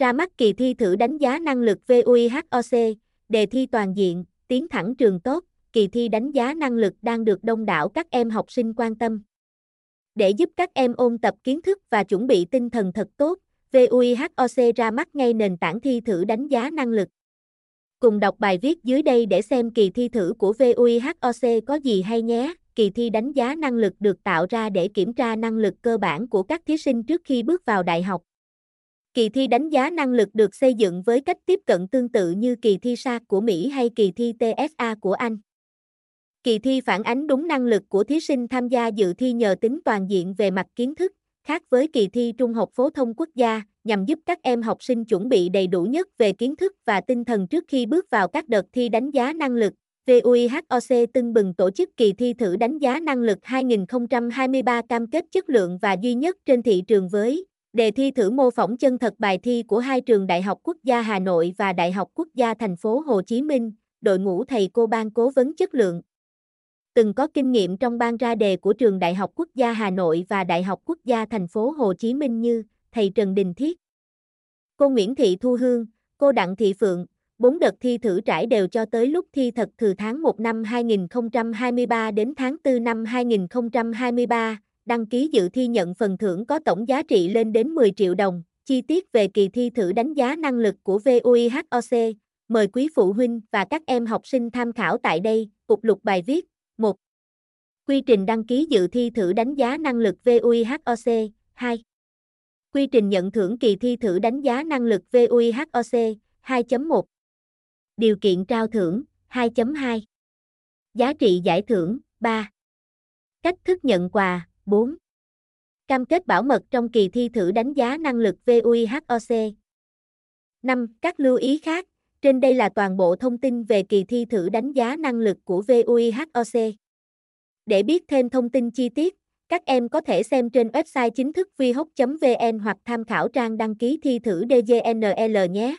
Ra mắt kỳ thi thử đánh giá năng lực VUIHOC, đề thi toàn diện, tiến thẳng trường tốt, kỳ thi đánh giá năng lực đang được đông đảo các em học sinh quan tâm. Để giúp các em ôn tập kiến thức và chuẩn bị tinh thần thật tốt, VUIHOC ra mắt ngay nền tảng thi thử đánh giá năng lực. Cùng đọc bài viết dưới đây để xem kỳ thi thử của VUIHOC có gì hay nhé. Kỳ thi đánh giá năng lực được tạo ra để kiểm tra năng lực cơ bản của các thí sinh trước khi bước vào đại học. Kỳ thi đánh giá năng lực được xây dựng với cách tiếp cận tương tự như kỳ thi SAT của Mỹ hay kỳ thi TSA của Anh. Kỳ thi phản ánh đúng năng lực của thí sinh tham gia dự thi nhờ tính toàn diện về mặt kiến thức, khác với kỳ thi Trung học phổ thông quốc gia, nhằm giúp các em học sinh chuẩn bị đầy đủ nhất về kiến thức và tinh thần trước khi bước vào các đợt thi đánh giá năng lực. VUIHOC tưng bừng tổ chức kỳ thi thử đánh giá năng lực 2023 cam kết chất lượng và duy nhất trên thị trường với đề thi thử mô phỏng chân thật bài thi của hai trường Đại học Quốc gia Hà Nội và Đại học Quốc gia Thành phố Hồ Chí Minh, đội ngũ thầy cô ban cố vấn chất lượng. Từng có kinh nghiệm trong ban ra đề của trường Đại học Quốc gia Hà Nội và Đại học Quốc gia Thành phố Hồ Chí Minh như thầy Trần Đình Thiết, cô Nguyễn Thị Thu Hương, cô Đặng Thị Phượng, bốn đợt thi thử trải đều cho tới lúc thi thật từ tháng 1 năm 2023 đến tháng 4 năm 2023, đăng ký dự thi nhận phần thưởng có tổng giá trị lên đến 10 triệu đồng. Chi tiết về kỳ thi thử đánh giá năng lực của VUIHOC, mời quý phụ huynh và các em học sinh tham khảo tại đây, cục lục bài viết. 1. Quy trình đăng ký dự thi thử đánh giá năng lực VUIHOC. 2. Quy trình nhận thưởng kỳ thi thử đánh giá năng lực VUIHOC 2.1 Điều kiện trao thưởng 2.2 Giá trị giải thưởng 3 Cách thức nhận quà 4 Cam kết bảo mật trong kỳ thi thử đánh giá năng lực VUIHOC 5. Các lưu ý khác Trên đây là toàn bộ thông tin về kỳ thi thử đánh giá năng lực của VUIHOC. Để biết thêm thông tin chi tiết, các em có thể xem trên website chính thức vihoc.vn hoặc tham khảo trang đăng ký thi thử DGNL nhé.